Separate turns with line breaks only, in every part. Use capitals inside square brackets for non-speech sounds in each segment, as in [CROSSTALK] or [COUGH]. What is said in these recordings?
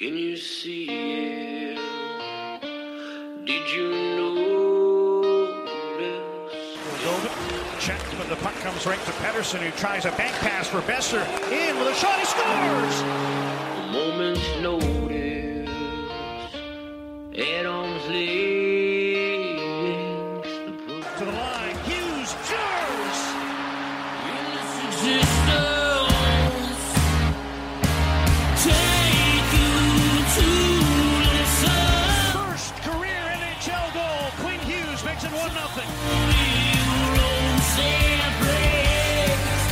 Can you see it? Did you notice?
Checked, but the puck comes right to Pettersson, who tries a bank pass for Boeser. In with a shot, he scores!
A moment's notice. At arm's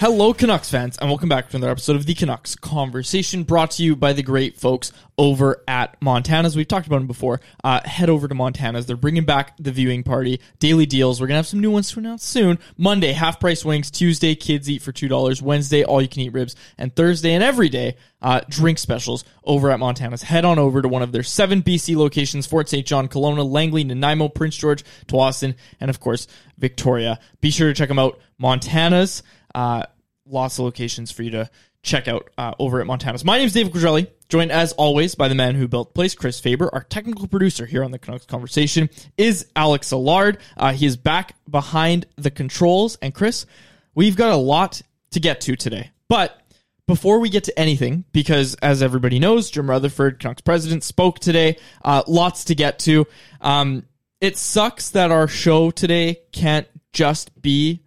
Hello, Canucks fans, and welcome back to another episode of the Canucks Conversation, brought to you by the great folks over at Montana's. We've talked about them before. Uh, head over to Montana's. They're bringing back the viewing party, daily deals. We're gonna have some new ones to announce soon. Monday, half price wings. Tuesday, kids eat for two dollars. Wednesday, all you can eat ribs, and Thursday and every day, uh, drink specials over at Montana's. Head on over to one of their seven BC locations: Fort St. John, Kelowna, Langley, Nanaimo, Prince George, Tsawwassen, and of course Victoria. Be sure to check them out. Montana's. Uh, lots of locations for you to check out uh, over at Montana's. My name is David Quadrelli, joined as always by the man who built place, Chris Faber. Our technical producer here on the Canucks Conversation is Alex Allard. Uh, he is back behind the controls. And Chris, we've got a lot to get to today. But before we get to anything, because as everybody knows, Jim Rutherford, Canucks president, spoke today. Uh, lots to get to. Um, it sucks that our show today can't just be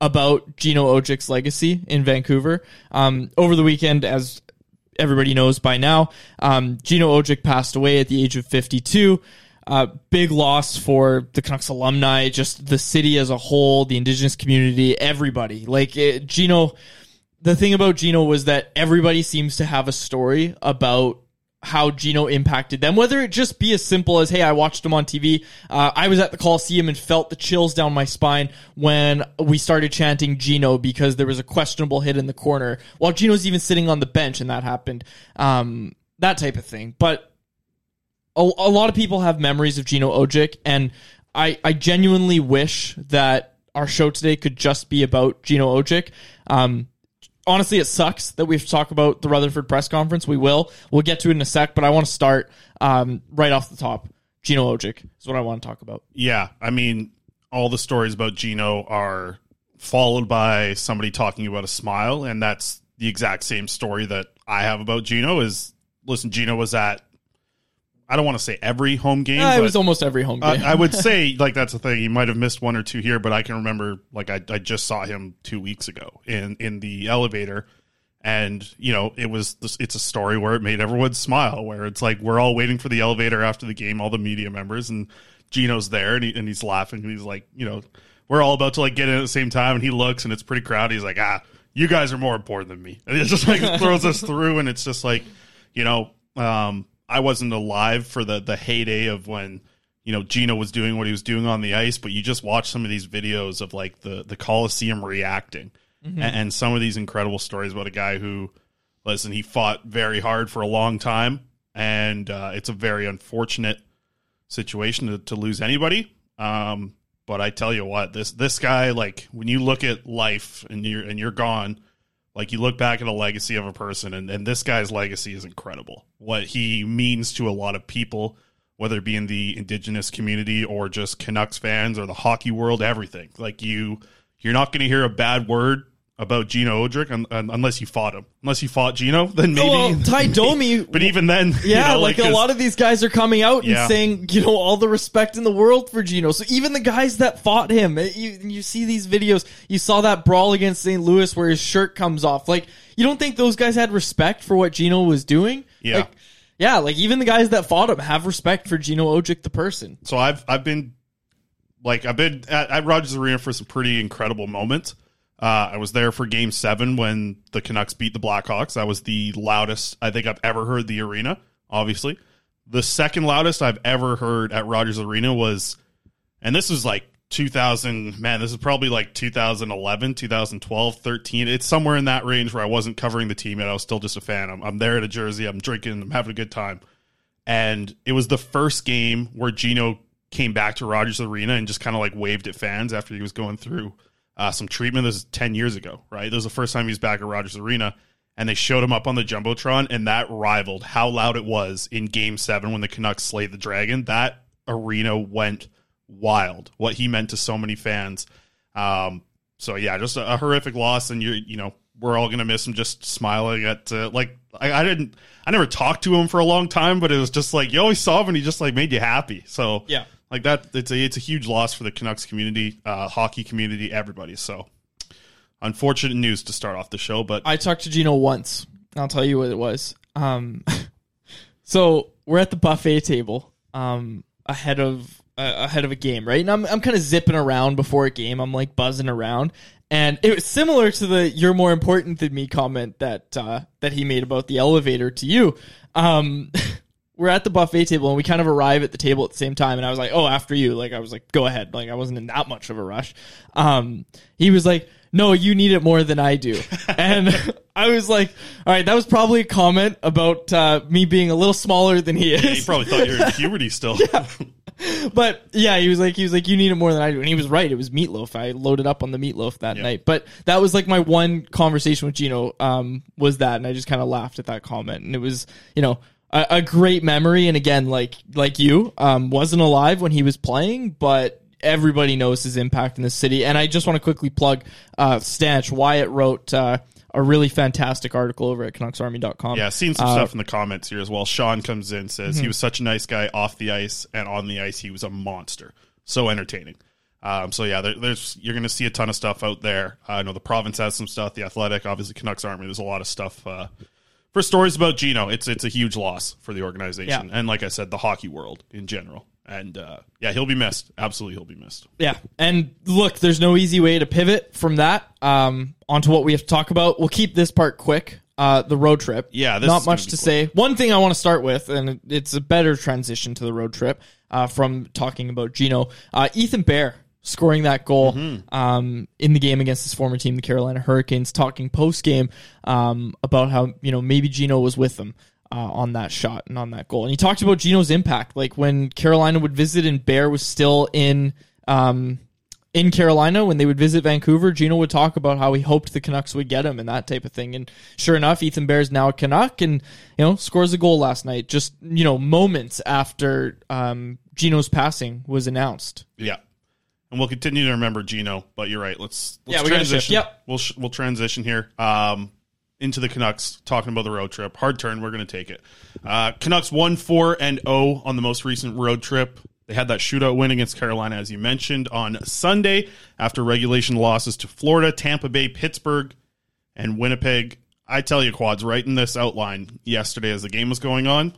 about Gino Odjick's legacy in Vancouver. Um, over the weekend, as everybody knows by now, um, Gino Odjick passed away at the age of 52. Uh, big loss for the Canucks alumni, just the city as a whole, the Indigenous community, everybody. Like it, Gino, the thing about Gino was that everybody seems to have a story about how Gino impacted them, whether it just be as simple as, hey, I watched him on TV. Uh, I was at the Coliseum and felt the chills down my spine when we started chanting Gino because there was a questionable hit in the corner while Gino's even sitting on the bench and that happened. Um, that type of thing. But a, a lot of people have memories of Gino Odjick, and I, I genuinely wish that our show today could just be about Gino Odjick. Um, honestly, it sucks that we have to talk about the Rutherford press conference. We will. We'll get to it in a sec, but I want to start um, right off the top. Gino Odjick is what I want to talk about.
Yeah, I mean, all the stories about Gino are followed by somebody talking about a smile, and that's the exact same story that I have about Gino. Is listen, Gino was at. I don't want to say every home game.
Uh, it was almost every home
I-
game.
I, would [LAUGHS] say like that's the thing. He might have missed one or two here, but I can remember like I, I just saw him two weeks ago in in the elevator, and you know it was this, it's a story where it made everyone smile. Where it's like we're all waiting for the elevator after the game, all the media members, and Gino's there and, he, and he's laughing and he's like, you know, we're all about to like get in at the same time, and he looks and it's pretty crowded. He's like, ah, you guys are more important than me. And it's just like [LAUGHS] throws us through, and it's just like, you know, um, I wasn't alive for the the heyday of when you know Gino was doing what he was doing on the ice, but you just watch some of these videos of like the the Coliseum reacting,
Mhm.
and, and some of these incredible stories about a guy who, listen, he fought very hard for a long time, and uh, it's a very unfortunate situation to, to lose anybody. Um, but I tell you what, this this guy, like when you look at life and you're and you're gone, like you look back at a legacy of a person, and, and this guy's legacy is incredible. What he means to a lot of people, whether it be in the indigenous community or just Canucks fans or the hockey world, everything. Like you, you're not going to hear a bad word about Gino Odjick un, un- unless you fought him. Unless you fought Gino, then maybe.
Well, Tie Domi- [LAUGHS]
but even then, you
Yeah,
know,
like, a lot of these guys are coming out and
Yeah.
saying, you know, all the respect in the world for Gino. So even the guys that fought him, eh, you, you see these videos. You saw that brawl against St. Louis where his shirt comes off. Like, you don't think those guys had respect for what Gino was doing?
Yeah.
Like, yeah, like even the guys that fought him have respect for Gino Odjick, the person.
So I've I've been like I've been at, at Rogers Arena for some pretty incredible moments. Uh, I was there for Game Seven when the Canucks beat the Blackhawks. That was the loudest I think I've ever heard the arena. Obviously, the second loudest I've ever heard at Rogers Arena was, and this was like 2000. Man, this is probably like 2011, 2012, 13. It's somewhere in that range where I wasn't covering the team and I was still just a fan. I'm, I'm there at a jersey. I'm drinking. I'm having a good time and it was the first game where Gino came back to Rogers Arena and just kind of like waved at fans after he was going through uh, some treatment. This is ten years ago, right? This was the first time he was back at Rogers Arena, and they showed him up on the jumbotron, and that rivaled how loud it was in Game Seven when the Canucks slayed the Dragon. That arena went wild. What he meant to so many fans. Um, so yeah, just a, a horrific loss, and you you know we're all gonna miss him. Just smiling at uh, like I, I didn't I never talked to him for a long time, but it was just like you always saw him and he just like made you happy. So
Yeah.
Like that it's a it's a huge loss for the Canucks community, uh, hockey community, everybody. So unfortunate news to start off the show, but
I talked to Gino once. I'll tell you what it was. Um, [LAUGHS] so we're at the buffet table, um, ahead of uh, ahead of a game, right? And I'm I'm kind of zipping around before a game. I'm like buzzing around, and it was similar to the "you're more important than me" comment that uh, that he made about the elevator to you. Um, [LAUGHS] we're at the buffet table and we kind of arrive at the table at the same time and I was like, "Oh, after you." Like I was like, "Go ahead." Like I wasn't in that much of a rush. Um he was like, "No, you need it more than I do." [LAUGHS] and I was like, "All right, that was probably a comment about uh, me being a little smaller than he is."
yeah, he probably thought you were in [LAUGHS] puberty still. yeah.
but yeah, he was like, he was like, you need it more than I do, and he was right. It was meatloaf. I loaded up on the meatloaf that night. But that was like my one conversation with Gino. Um, was that, and I just kind of laughed at that comment, and it was, you know, a, a great memory. And again, like like you, um, wasn't alive when he was playing, but everybody knows his impact in the city. And I just want to quickly plug uh, Stanch. Wyatt wrote. Uh, a really fantastic article over at CanucksArmy.com.
Yeah, seen some
Uh,
stuff in the comments here as well. Sean comes in says he
Mhm.
was such a nice guy off the ice and on the ice he was a monster. So entertaining. Um, so yeah, there, there's you're going to see a ton of stuff out there. Uh, I know the province has some stuff. The Athletic, obviously Canucks Army. There's a lot of stuff uh, for stories about Gino. It's it's a huge loss for the organization
Yeah.
and like I said, the hockey world in general. And uh, yeah, he'll be missed. Absolutely, he'll be missed.
Yeah, and look, there's no easy way to pivot from that um, onto what we have to talk about. We'll keep this part quick. Uh, the road trip.
Yeah, this
not much to
quick.
say. One thing I want to start with, and it's a better transition to the road trip uh, from talking about Gino. Uh, Ethan Bear scoring that goal
Mm-hmm.
um, in the game against his former team, the Carolina Hurricanes, talking post game um, about how you know maybe Gino was with them. Uh, on that shot and on that goal, and he talked about Gino's impact, like when Carolina would visit and Bear was still in um, in Carolina when they would visit Vancouver, Gino would talk about how he hoped the Canucks would get him and that type of thing. And sure enough, Ethan Bear's now a Canuck and you know scores a goal last night. Just you know moments after um, Gino's passing was announced.
Yeah, and we'll continue to remember Gino. But you're right. Let's, let's
Yeah,
transition.
Yep.
We'll sh- we'll transition here um, into the Canucks. Talking about the road trip, hard turn. We're going to take it. Uh, Canucks one four and zero on the most recent road trip. They had that shootout win against Carolina, as you mentioned, on Sunday after regulation losses to Florida, Tampa Bay, Pittsburgh, and Winnipeg. I tell you, quads, right in this outline yesterday as the game was going on.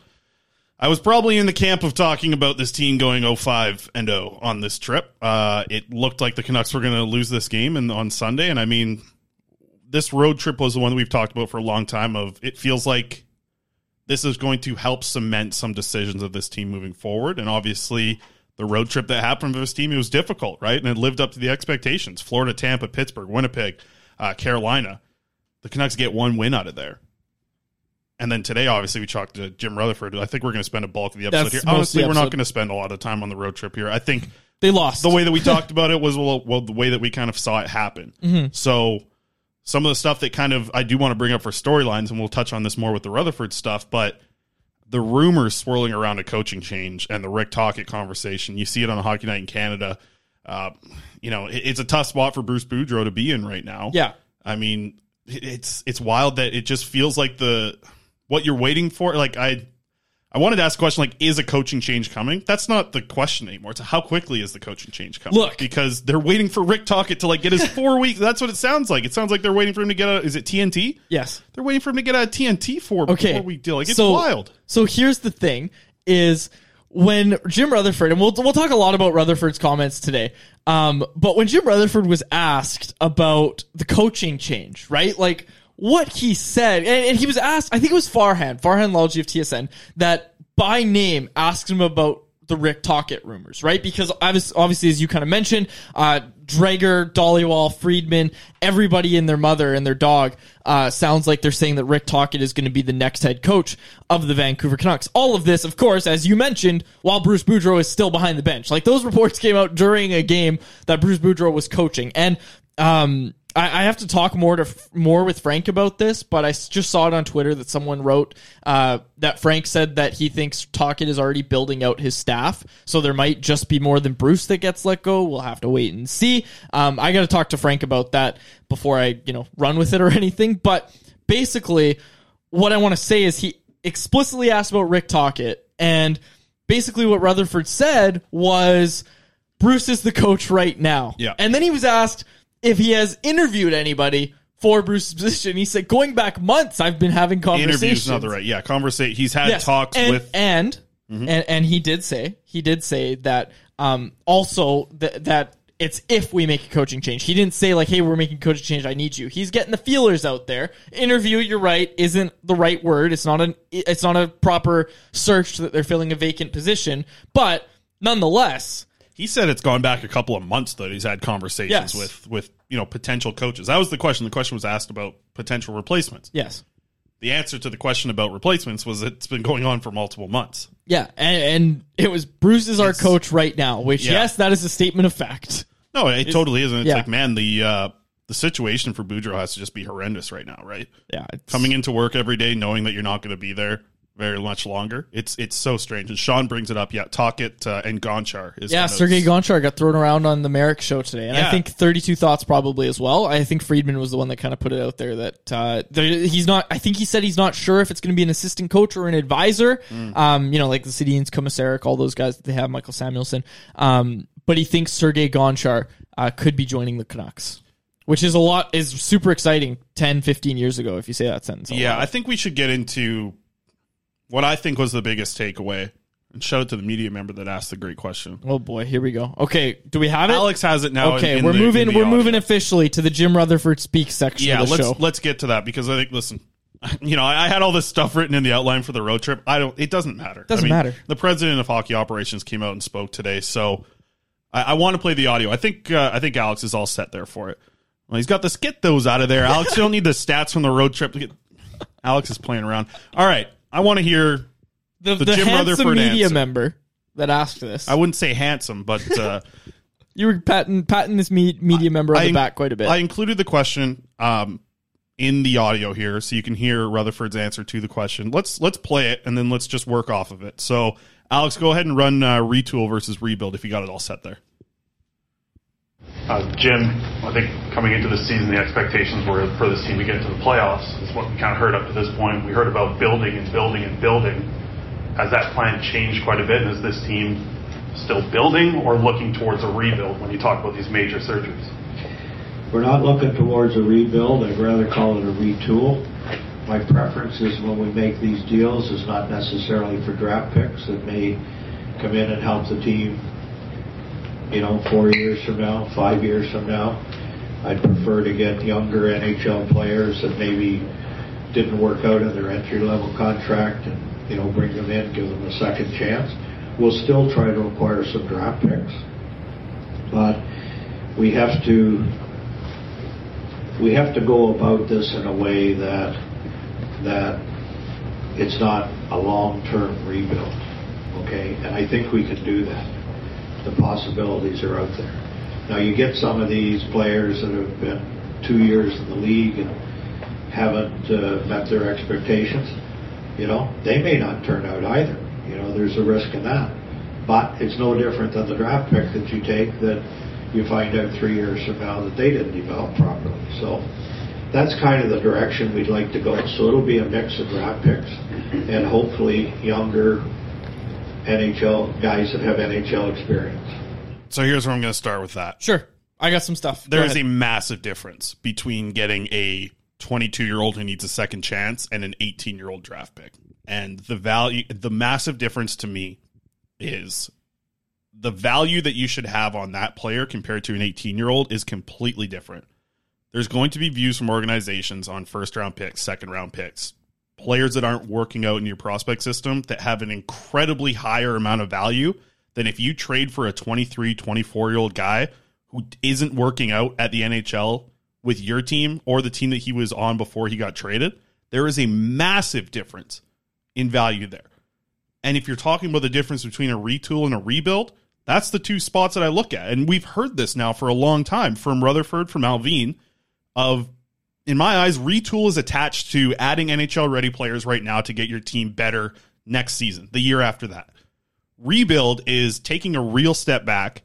I was probably in the camp of talking about this team going 05 and 0 on this trip. Uh, it looked like the Canucks were going to lose this game and on Sunday. And I mean, this road trip was the one that we've talked about for a long time. Of it feels like this is going to help cement some decisions of this team moving forward. And obviously, the road trip that happened for this team it was difficult, right? And it lived up to the expectations. Florida, Tampa, Pittsburgh, Winnipeg, uh, Carolina. The Canucks get one win out of there. And then today, obviously, we talked to Jim Rutherford. I think we're going to spend a bulk of the episode
That's
here. Honestly, we're not going to spend a lot of time on the road trip here. I think [LAUGHS]
They lost.
the way that we talked about it was well, well the way that we kind of saw it happen. [LAUGHS]
Mhm.
So some of the stuff that kind of I do want to bring up for storylines, and we'll touch on this more with the Rutherford stuff, but the rumors swirling around a coaching change and the Rick Tocchet conversation, you see it on Hockey Night in Canada. Uh, you know, it- it's a tough spot for Bruce Boudreau to be in right now.
Yeah.
I mean, it- it's it's wild that it just feels like the what you're waiting for. Like I, I wanted to ask a question like, is a coaching change coming? That's not the question anymore. It's how quickly is the coaching change coming?
Look.
because they're waiting for Rick Tocchet to like get his [LAUGHS] four weeks. That's what it sounds like. It sounds like they're waiting for him to get a. Is it TNT?
Yes.
They're waiting for him to get a TNT four
Okay.
four week deal. Like it's
so,
wild.
So here's the thing: is when Jim Rutherford, and we'll we'll talk a lot about Rutherford's comments today. Um, but when Jim Rutherford was asked about the coaching change, right? Like what he said, and, and he was asked, I think it was Farhan, Farhan Lalji of TSN, that by name asked him about the Rick Tocchet rumors, right? Because obvious- obviously, as you kind of mentioned, uh, Dreger, Dhaliwal, Friedman, everybody and their mother and their dog uh, sounds like they're saying that Rick Tocchet is going to be the next head coach of the Vancouver Canucks. All of this, of course, as you mentioned, while Bruce Boudreau is still behind the bench. Like those reports came out during a game that Bruce Boudreau was coaching, and um, I, I have to talk more to more with Frank about this, but I just saw it on Twitter that someone wrote uh, that Frank said that he thinks Tocchet is already building out his staff, so there might just be more than Bruce that gets let go. We'll have to wait and see. Um, I got to talk to Frank about that before I you know run with it or [LAUGHS] anything. But basically, what I want to say is he explicitly asked about Rick Tocchet, and basically what Rutherford said was Bruce is the coach right now.
Yeah.
And then he was asked if he has interviewed anybody for Bruce's position. He said, going back months, I've been having conversations.
Interviews not the right. Yeah, conversate. He's had
Yes,
talks
and,
with.
and,
Mhm.
and and he did say he did say that um also that that it's if we make a coaching change. He didn't say like, "Hey, we're making a coaching change. I need you." He's getting the feelers out there. Interview, you're right, isn't the right word. It's not an it's not a proper search that they're filling a vacant position, but nonetheless,
He said it's gone back a couple of months that he's had conversations
Yes.
with with you know potential coaches. That was the question. The question was asked about potential replacements.
yes.
The answer to the question about replacements was it's been going on for multiple months.
Yeah, and, and it was Bruce is our
It's-
coach right now, which
Yeah.
yes, that is a statement of fact.
No, it totally isn't. It's
yeah.
like man, the uh, the situation for Boudreau has to just be horrendous right now, right?
Yeah,
Coming into work every day knowing that you're not going to be there very much longer. It's it's so strange. And Sean brings it up. Yeah, Tocchet uh, and Gonchar is
Yeah. Sergei Gonchar got thrown around on the Marek show today, and I think 32 Thoughts probably as well. I think Friedman was the one that kind of put it out there that uh, there, he's not. I think he said he's not sure if it's going to be an assistant coach or an advisor.
Mm.
Um, you know, like the Sedins, Komisarek, all those guys that they have, Mikael Samuelsson. Um, but he thinks Sergei Gonchar uh, could be joining the Canucks, which is a lot. Is super exciting. 10, 15 years ago, if you say that sentence.
Yeah. I think we should get into what I think was the biggest takeaway. And shout out to the media member that asked the great question.
Oh boy, here we go. Okay, do we have it?
Alex has it now.
Okay,
in- in
we're
the- in
moving. We're moving officially to the Jim Rutherford speak section
Yeah,
of the
let's
show.
let's get to that because I think listen, [LAUGHS] you know, I, had all this stuff written in the outline for the road trip. I don't. It doesn't matter.
Doesn't
I mean,
matter.
The president of hockey operations came out and spoke today, so I, I want to play the audio. I think uh, I think Alex is all set there for it. Well, he's got this. Get those out of there, Alex. you don't need the stats from the road trip. To get, [LAUGHS] Alex is playing around. All right, I want to hear
the,
the
the
Jim
handsome
Rutherford
media
answer.
member that asked this.
I wouldn't say handsome, but uh, [LAUGHS]
you were patting patting this me, media member on
I-
the back quite a bit.
I included the question um, in the audio here, so you can hear Rutherford's answer to the question. Let's let's play it, and then let's just work off of it. So, Alex, go ahead and run uh, retool versus rebuild if you got it all set there.
Uh, Jim, I think coming into the season, the expectations were for this team to get to the playoffs. Is what we kind of heard up to this point. We heard about building and building and building. Has that plan changed quite a bit? And is this team still building or looking towards a rebuild when you talk about these major surgeries?
We're not looking towards a rebuild. I'd rather call it a retool. My preference is when we make these deals is not necessarily for draft picks that may come in and help the team, you know, four years from now, five years from now. I'd prefer to get younger NHL players that maybe didn't work out in their entry level contract and, you know, bring them in, give them a second chance. We'll still try to acquire some draft picks. But we have to we have to go about this in a way that that it's not a long-term rebuild, okay? And I think we can do that. The possibilities are out there. Now you get some of these players that have been two years in the league and haven't uh, met their expectations. You know, they may not turn out either. You know, there's a risk in that. But it's no different than the draft pick that you take that you find out three years from now that they didn't develop properly. So that's kind of the direction we'd like to go. So it'll be a mix of draft picks and hopefully younger NHL guys that have NHL experience.
So here's where I'm going to start with that.
Sure, I got some stuff. Go
There is
ahead.
a massive difference between getting a 22 year old who needs a second chance and an 18 year old draft pick. And the value, the massive difference to me is the value that you should have on that player compared to an 18 year old is completely different. There's going to be views from organizations on first round picks, second round picks, players that aren't working out in your prospect system that have an incredibly higher amount of value than if you trade for a 23, 24 year old guy who isn't working out at the NHL with your team or the team that he was on before he got traded. There is a massive difference in value there. And if you're talking about the difference between a retool and a rebuild, that's the two spots that I look at. And we've heard this now for a long time from Rutherford, from Allvin, of in my eyes, retool is attached to adding NHL ready players right now to get your team better next season, the year after that. Rebuild is taking a real step back,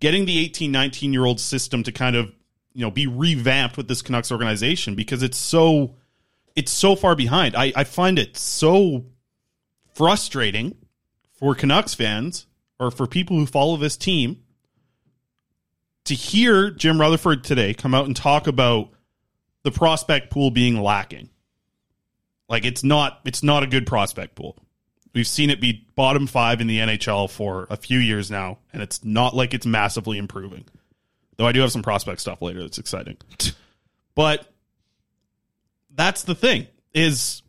getting the 18, 19 year old system to kind of, you know, be revamped with this Canucks organization because it's so it's so far behind. I, I find it so frustrating for Canucks fans or for people who follow this team to hear Jim Rutherford today come out and talk about the prospect pool being lacking. Like it's not it's not a good prospect pool. We've seen it be bottom 5 in the NHL for a few years now and it's not like it's massively improving. Though I do have some prospect stuff later that's exciting. But that's the thing is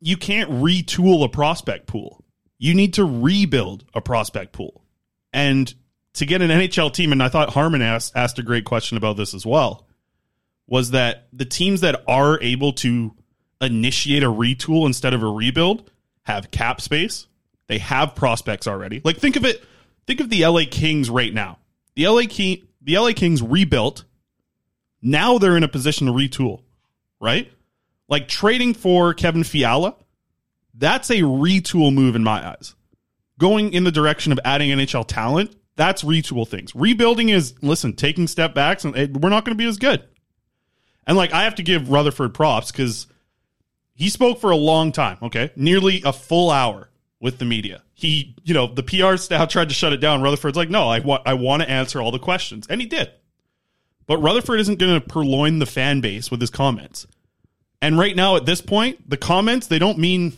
you can't retool a prospect pool. You need to rebuild a prospect pool. And to get an NHL team, and I thought Harmon asked, asked a great question about this as well, was that the teams that are able to initiate a retool instead of a rebuild have cap space. They have prospects already. Like think of it, think of the LA Kings right now. The LA King, the LA Kings rebuilt. Now they're in a position to retool, right? Like trading for Kevin Fiala, that's a retool move in my eyes. Going in the direction of adding NHL talent, that's retool things. Rebuilding is listen, taking step backs, and eh, we're not going to be as good. And like I have to give Rutherford props because he spoke for a long time. Okay, nearly a full hour with the media. He, you know, the PR staff [LAUGHS] tried to shut it down. Rutherford's like, no, I want, I want to answer all the questions, and he did. But Rutherford isn't going to purloin the fan base with his comments. And right now, at this point, the comments they don't mean.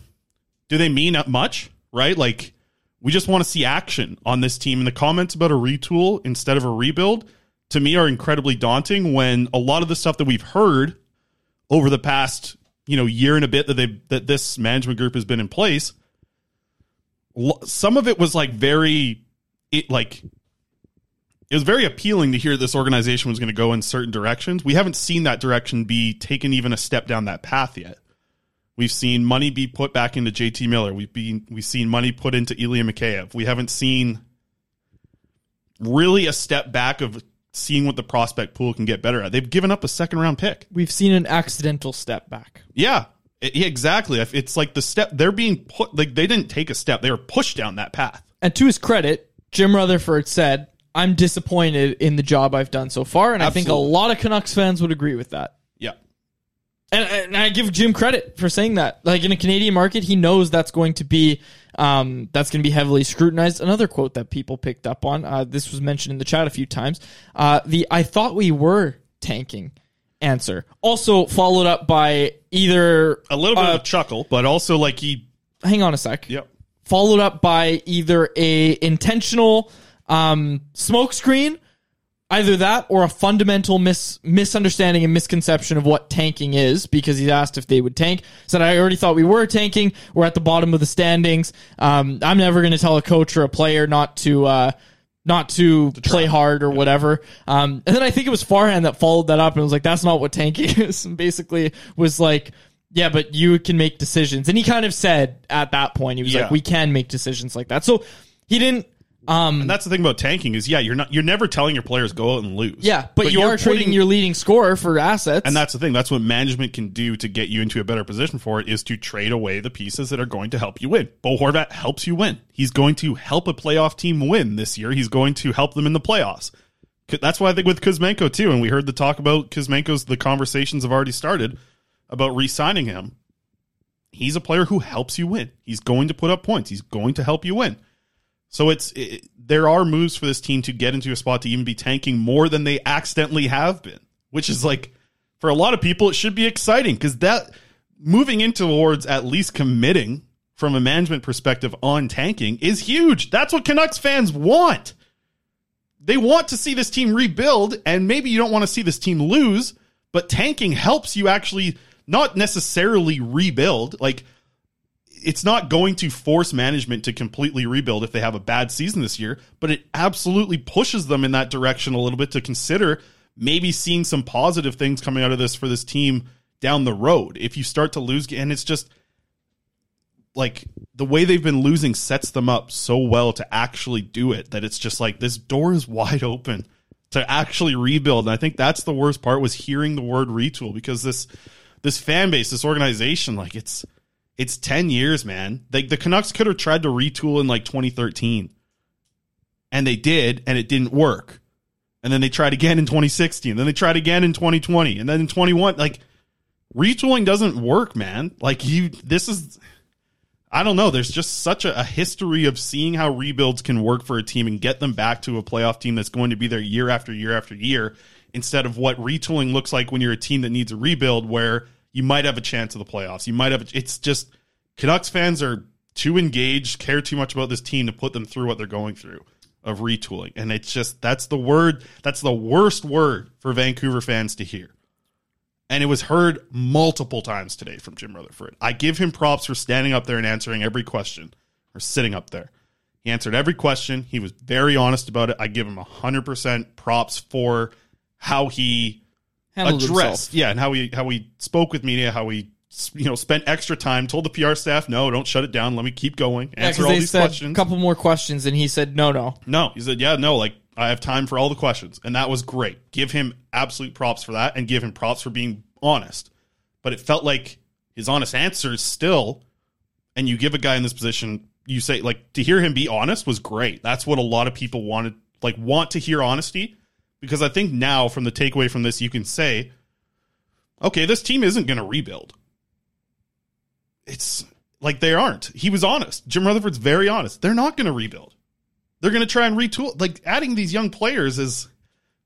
Do they mean much? Right? Like We just want to see action on this team. And the comments about a retool instead of a rebuild to me are incredibly daunting when a lot of the stuff that we've heard over the past, you know, year and a bit that they that this management group has been in place, some of it was like very it like it was very appealing to hear this organization was going to go in certain directions. We haven't seen that direction be taken even a step down that path yet. We've seen money be put back into JT Miller. We've been we've seen money put into Ilya Mikheyev. We haven't seen really a step back of seeing what the prospect pool can get better at. They've given up a second round pick.
We've seen an accidental step back.
Yeah, exactly. It's like the step they're being put like they didn't take a step; they were pushed down that path.
And to his credit, Jim Rutherford said, I'm disappointed in the job I've done so far. And I think a lot of Canucks fans would agree with that.
Yeah.
And, and I give Jim credit for saying that. Like in a Canadian market, he knows that's going to be um, that's going to be heavily scrutinized. Another quote that people picked up on. Uh, this was mentioned in the chat a few times. Uh, the "I thought we were tanking" answer, also followed up by either
A little bit
uh,
of a chuckle, but also like he.
hang on a sec.
Yep.
Followed up by either a intentional um, smokescreen, either that or a fundamental mis- misunderstanding and misconception of what tanking is. Because he asked if they would tank. Said I already thought we were tanking. We're at the bottom of the standings. Um, I'm never going to tell a coach or a player not to. Uh, not to, play hard or whatever. Um, and then I think it was Farhan that followed that up and was like, that's not what tanking [LAUGHS] is. And basically was like, yeah, but you can make decisions. And he kind of said at that point, he was
Yeah.
like, we can make decisions like that. So he didn't, um,
And that's the thing about tanking is yeah, you're not you're never telling your players go out and lose.
yeah, but, you
you're
are trading
putting-
your leading scorer for assets.
And that's the thing. That's what management can do to get you into a better position for it is to trade away the pieces that are going to help you win. Bo Horvat helps you win. He's going to help a playoff team win this year. He's going to help them in the playoffs. That's why I think with Kuzmenko too, and we heard the talk about Kuzmenko's. The conversations have already started about re-signing him. He's a player who helps you win. He's going to put up points. He's going to help you win. So it's it, there are moves for this team to get into a spot to even be tanking more than they accidentally have been, which is like for a lot of people it should be exciting because that moving into towards at least committing from a management perspective on tanking is huge. That's what Canucks fans want. They want to see this team rebuild, and maybe you don't want to see this team lose, but tanking helps you actually not necessarily rebuild. Like it's not going to force management to completely rebuild if they have a bad season this year, but it absolutely pushes them in that direction a little bit to consider maybe seeing some positive things coming out of this for this team down the road. If you start to lose, and it's just like the way they've been losing sets them up so well to actually do it that it's just like this door is [LAUGHS] wide open to actually rebuild. And I think that's the worst part was hearing the word retool because this this fan base, this organization, like it's it's 10 years, man. Like the Canucks could have tried to retool in like 2013. And they did, and it didn't work. And then they tried again in 2016. Then they tried again in 2020. And then in 21, like retooling doesn't work, man. Like you this is I don't know. There's just such a, a history of seeing how rebuilds can work for a team and get them back to a playoff team that's going to be there year after year after year, instead of what retooling looks like when you're a team that needs a rebuild, where you might have a chance of the playoffs. You might have. A, it's just Canucks fans are too engaged, care too much about this team to put them through what they're going through of retooling, and it's just that's the word. That's the worst word for Vancouver fans to hear and it was heard multiple times today from Jim Rutherford. I give him props for standing up there and answering every question, or sitting up there. He answered every question. He was very honest about it. I give him 100% props for how he addressed,
himself.
yeah, and how he how he spoke with media, how he you know spent extra time, told the PR staff, "No, don't shut it down. Let me keep going,
Yeah,
all these questions."
a couple more questions, and he said, no, no.
No, he said, yeah, no, like I have time for all the questions. And that was great. Give him absolute props for that and give him props for being honest. But it felt like his honest answers still, and you give a guy in this position, you say, like, to hear him be honest was great. That's what a lot of people wanted, like, want to hear honesty. Because I think now, from the takeaway from this, you can say, okay, this team isn't going to rebuild. It's like they aren't. He was honest. Jim Rutherford's very honest. They're not going to rebuild. They're going to try and retool. Like adding these young players is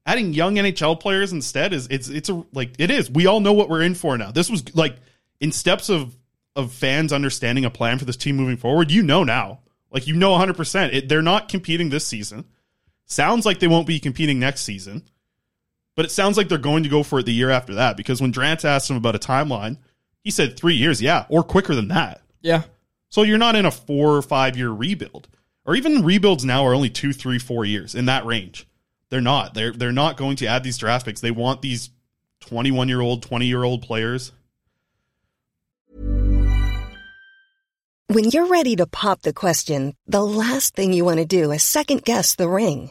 adding young NHL players instead is it's it's a like it is. We all know what we're in for now. This was like in steps of of fans understanding a plan for this team moving forward. You know now Like you know 100%. It, they're not competing this season. Sounds like they won't be competing next season. But it sounds like they're going to go for it the year after that because when Drance asked him about a timeline, he said 3 years, yeah, or quicker than that.
Yeah.
So you're not in a 4 or 5 year rebuild. Or even rebuilds now are only two, three, four years in that range. They're not. They're they're not going to add these draft picks. They want these 21 year old, 20 year old players.
When you're ready to pop the question, the last thing you want to do is second guess the ring.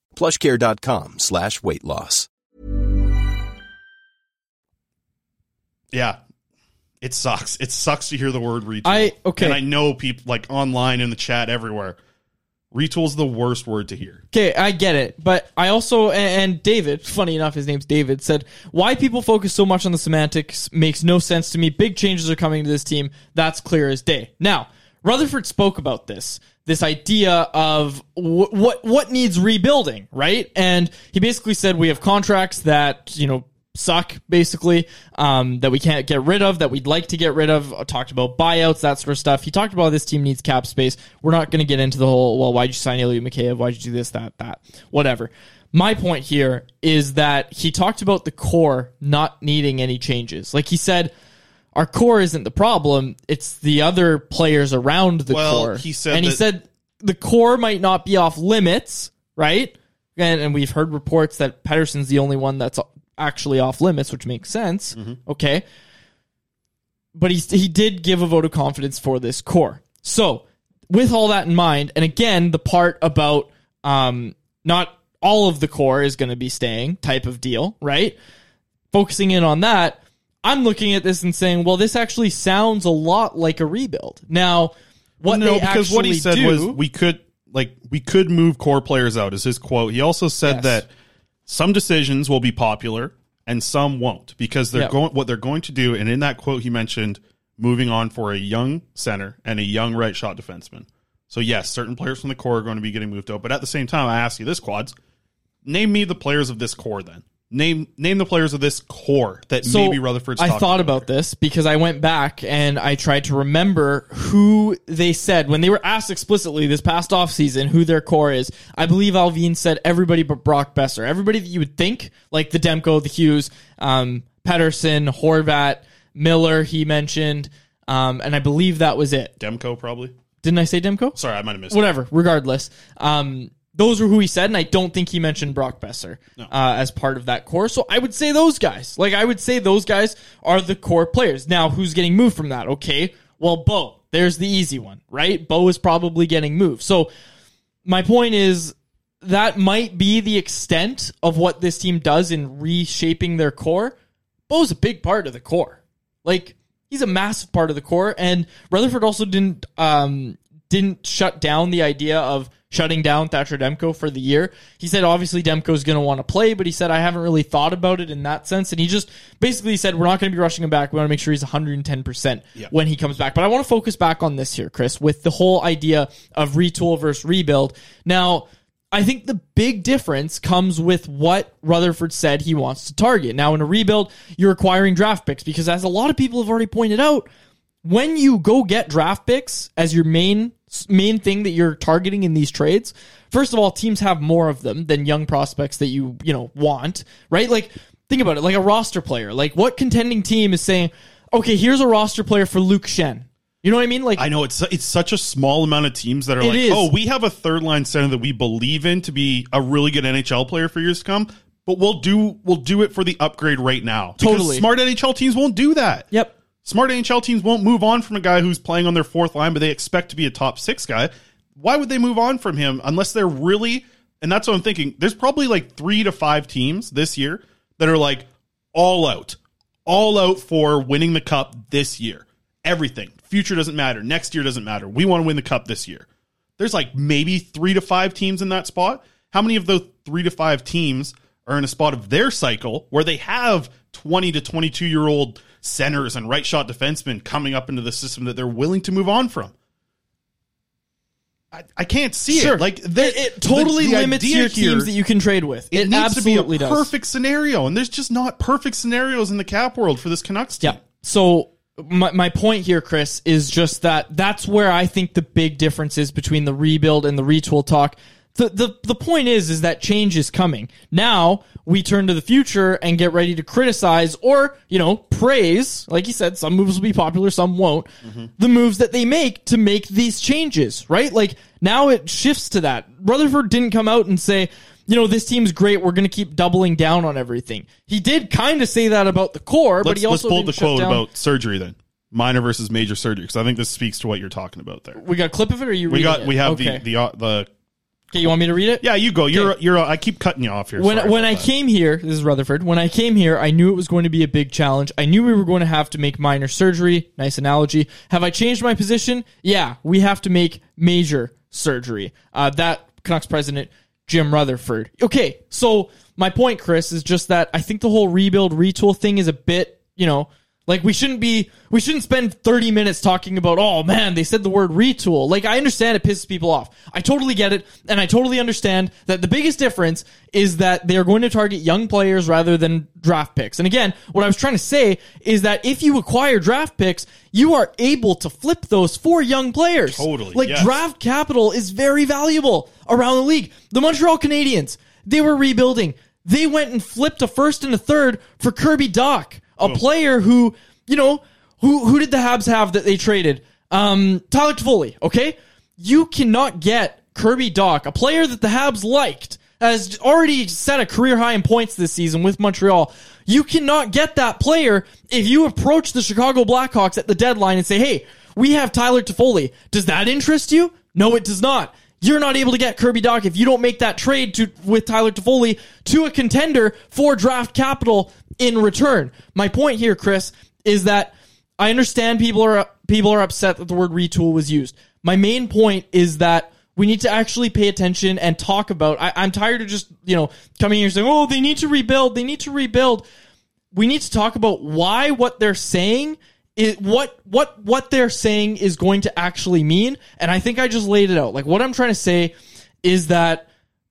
plushcare.com slash weight loss.
Yeah. It sucks. It sucks to hear the word retool.
I- okay.
And I know people like online in the chat everywhere. Retool's the worst word to hear.
Okay, I get it, but I also and and David, funny enough, his name's David, said why people focus so much on the semantics makes no sense to me. Big changes are coming to this team. That's clear as day. Now, Rutherford spoke about this, this idea of wh- what what needs rebuilding, right? And he basically said we have contracts that you know suck basically um, that we can't get rid of that we'd like to get rid of. Uh, talked about buyouts that sort of stuff. He talked about this team needs cap space. We're not going to get into the whole well why'd you sign Ilya Mikheyev? Why'd you do this that that? Whatever. My point here is that he talked about the core not needing any changes. Like he said our core isn't the problem it's the other players around the
Well,
core
he said
and he said the core might not be off limits right and, and we've heard reports that Pettersson's the only one that's actually off limits, which makes sense. Okay. But he, he did give a vote of confidence for this core. So, with all that in mind, and again, the part about um, not all of the core is going to be staying type of deal, right? Focusing in on that, I'm looking at this and saying, well, this actually sounds a lot like a rebuild. Now, what
no, because what he said
do,
was we could like we could move core players out is his quote. He also said
Yes.
that some decisions will be popular and some won't because they're
Yep.
going what they're going to do and in that quote he mentioned moving on for a young center and a young right shot defenseman. So yes, certain players from the core are going to be getting moved out, but at the same time I ask you this quads, name me the players of this core then. Name name the players of this core that
So
maybe Rutherford's
I thought about this because I went back and I tried to remember who they said when they were asked explicitly this past offseason who their core is. I believe Allvin said everybody but Brock Boeser. Everybody that you would think, like the Demko, the Hughes, um, Pettersson, Horvat, Miller, he mentioned. Um, and I believe that was it.
Demko probably.
Didn't I say Demko?
Sorry, I might have missed it.
Whatever, regardless. Um, those were who he said, and I don't think he mentioned Brock Boeser uh, as part of that core. So I would say those guys. Like I would say those guys are the core players. Now, who's getting moved from that? Okay, well, Bo. There's the easy one, right? Bo is probably getting moved. So my point is that might be the extent of what this team does in reshaping their core. Bo's a big part of the core. Like he's a massive part of the core, and Rutherford also didn't um, didn't shut down the idea of shutting down Thatcher Demko for the year. He said obviously Demko's going to want to play, but he said I haven't really thought about it in that sense, and he just basically said we're not going to be rushing him back. We want to make sure he's 110 percent
Yeah.
when he comes back. But I want to focus back on this here, Chris, with the whole idea of retool versus rebuild. Now. I think the big difference comes with what Rutherford said he wants to target. Now, in a rebuild, you're acquiring draft picks because, as a lot of people have already pointed out, when you go get draft picks as your main main thing that you're targeting in these trades, first of all, teams have more of them than young prospects that you you know want, right? Like think about it, like a roster player. Like what contending team is saying, okay, here's a roster player for Luke Schenn. You know what I mean? Like
I know it's it's such a small amount of teams that are like,
is.
oh, we have a third line center that we believe in to be a really good NHL player for years to come, but we'll do we'll do it for the upgrade right now.
Totally.
smart NHL teams won't do that.
Yep.
Smart NHL teams won't move on from a guy who's playing on their fourth line, but they expect to be a top six guy. Why would they move on from him unless they're really? And that's what I'm thinking. There's probably like three to five teams this year that are like all out, all out for winning the cup this year. Everything. Future doesn't matter. Next year doesn't matter. We want to win the cup this year. There's like maybe three to five teams in that spot. How many of those three to five teams are in a spot of their cycle where they have 20 to 22 year old centers and right shot defensemen coming up into the system that they're willing to move on from? I, I can't see
Sure.
it. Like the,
It- it totally
the
limits
idea
your
here-
teams that you can trade with.
It,
It
needs to be a
does.
perfect scenario, and there's just not perfect scenarios in the cap world for this Canucks team.
Yeah. So my my point here, Chris, is just that that's where I think the big difference is between the rebuild and the retool talk. The, the the point is is that change is coming. Now we turn to the future and get ready to criticize or, you know, praise, like you said, some moves will be popular, some won't. The moves that they make to make these changes, right? Like now it shifts to that. Rutherford didn't come out and say, you know, this team's great. We're going to keep doubling down on everything. He did kind of say that about the core, but
Let's,
he
let's
also
pull the quote
down-
about surgery then. Minor versus major surgery, because I think this speaks to what you're talking about there.
We got a clip of it, or you?
We got
it?
we have
Okay.
the the uh, the.
Okay, you want me to read it?
Yeah, you go. You're you're. I keep cutting you off here.
When
Sorry
when
about
I
that.
came here, this is Rutherford. When I came here, I knew it was going to be a big challenge. I knew we were going to have to make minor surgery. Nice analogy. Have I changed my position? Yeah, we have to make major surgery. Uh, that Canucks president Jim Rutherford. Okay, so my point, Chris, is just that I think the whole rebuild retool thing is a bit, you know, like we shouldn't be we shouldn't spend 30 minutes talking about oh man they said the word retool. Like i understand it pisses people off. I totally get it and i totally understand that the biggest difference is that they are going to target young players rather than draft picks. And again what i was trying to say is that if you acquire draft picks you are able to flip those for young players.
Totally,
like
yes.
draft capital is very valuable around the league. The montreal canadiens they were rebuilding. They went and flipped a first and a third for Kirby Dach a player who, you know, who who did the Habs have that they traded? Um, Tyler Toffoli. Okay, you cannot get Kirby Dach, a player that the Habs liked, has already set a career high in points this season with Montreal. You cannot get that player if you approach the Chicago Blackhawks at the deadline and say, "Hey, we have Tyler Toffoli. Does that interest you?" No, it does not. You're not able to get Kirby Dach if you don't make that trade to with Tyler Toffoli to a contender for draft capital in return. My point here, Chris, is that I understand people are people are upset that the word retool was used. My main point is that we need to actually pay attention and talk about. I, I'm tired of just you know coming here saying, "Oh, they need to rebuild. They need to rebuild." We need to talk about why what they're saying is what what what they're saying is going to actually mean. And I think I just laid it out. Like what I'm trying to say is that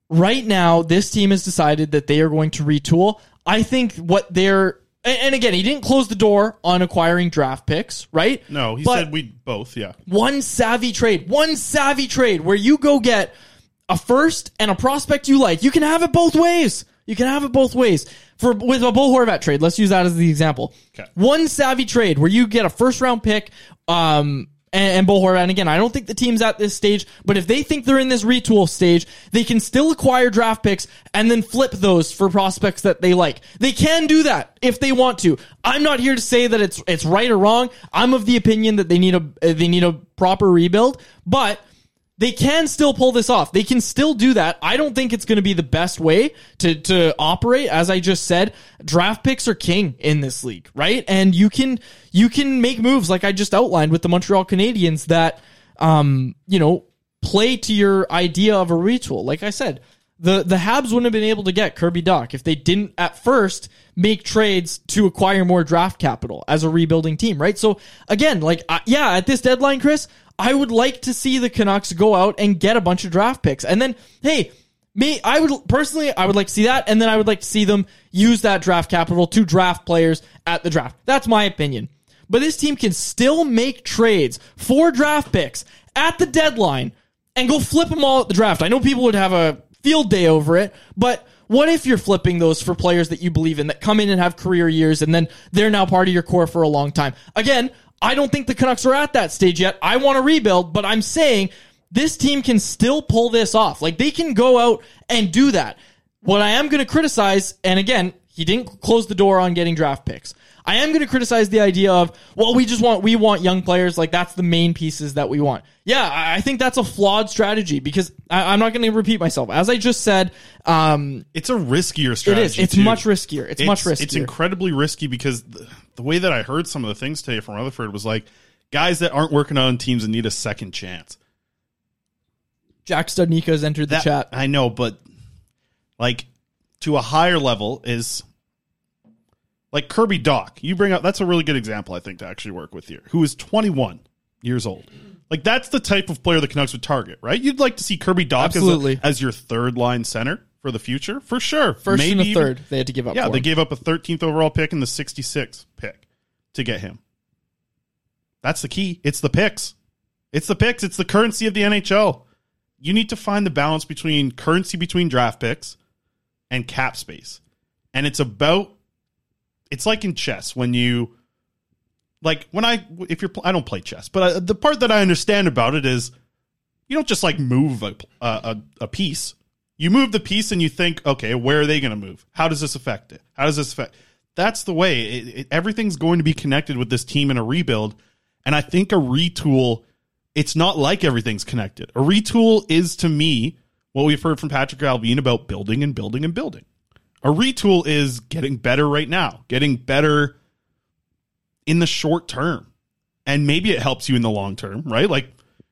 right now this team has decided that they are going to retool. I think what they're and, again, he didn't close the door on acquiring draft picks, right?
No, he
But-
said we both. Yeah.
one savvy trade, one savvy trade where you go get a first and a prospect you like. You can have it both ways. You can have it both ways. For with a Bo Horvat trade, let's use that as the example. One savvy trade where you get a first round pick, um, and, and Horvat. And again, I don't think the team's at this stage, but if they think they're in this retool stage, they can still acquire draft picks and then flip those for prospects that they like. They can do that if they want to. I'm not here to say that it's it's right or wrong. I'm of the opinion that they need a they need a proper rebuild, but they can still pull this off. They can still do that. I don't think it's going to be the best way to to operate. As I just said, draft picks are king in this league, right? And you can you can make moves like I just outlined with the Montreal Canadiens that um you know play to your idea of a retool. Like I said, the the Habs wouldn't have been able to get Kirby Dach if they didn't at first make trades to acquire more draft capital as a rebuilding team, right? So again, like uh, yeah, at this deadline, Chris, I would like to see the Canucks go out and get a bunch of draft picks, and then hey. Me, I would personally, I would like to see that, and then I would like to see them use that draft capital to draft players at the draft. That's my opinion. But this team can still make trades for draft picks at the deadline and go flip them all at the draft. I know people would have a field day over it, but what if you're flipping those for players that you believe in that come in and have career years and then they're now part of your core for a long time? Again, I don't think the Canucks are at that stage yet. I want to rebuild, but I'm saying this team can still pull this off. Like they can go out and do that. What I am going to criticize, and again, he didn't close the door on getting draft picks. I am going to criticize the idea of, well, we just want, we want young players. Like that's the main pieces that we want. Yeah, I think that's a flawed strategy because I, I'm not going to repeat myself. As I just said, um,
it's a riskier strategy.
It is. It's
too.
much riskier. It's, much riskier.
It's incredibly risky because the, the way that I heard some of the things today from Rutherford was like guys that aren't working on teams and need a second chance.
Jack Studnicka has entered the
That-
chat.
I know, but like to a higher level is like Kirby Dach. You bring up that's a really good example, I think, to actually work with here. Who is 21 years old. Like that's the type of player the Canucks would target, right? You'd like to see Kirby Dach as, a-
Absolutely.
as your third line center for the future, for sure.
First and a
even-
third they had to give up
Yeah, they
him.
gave up a 13th overall pick and the 66th pick to get him. That's the key. It's the picks. It's the picks. It's the currency of the NHL. You need to find the balance between currency between draft picks and cap space. And it's about it's like in chess when you like when I if you're I don't play chess, but I, the part that I understand about it is you don't just like move a a, a piece. You move the piece and you think, okay, where are they going to move? How does this affect it? How does this affect? That's the way. It, it, everything's going to be connected with this team in a rebuild, and I think a retool. It's not like everything's connected. A retool is to me what we've heard from Patrik Allvin about building and building and building. A retool is getting better right now, getting better in the short term. And maybe it helps you in the long term, right? Like,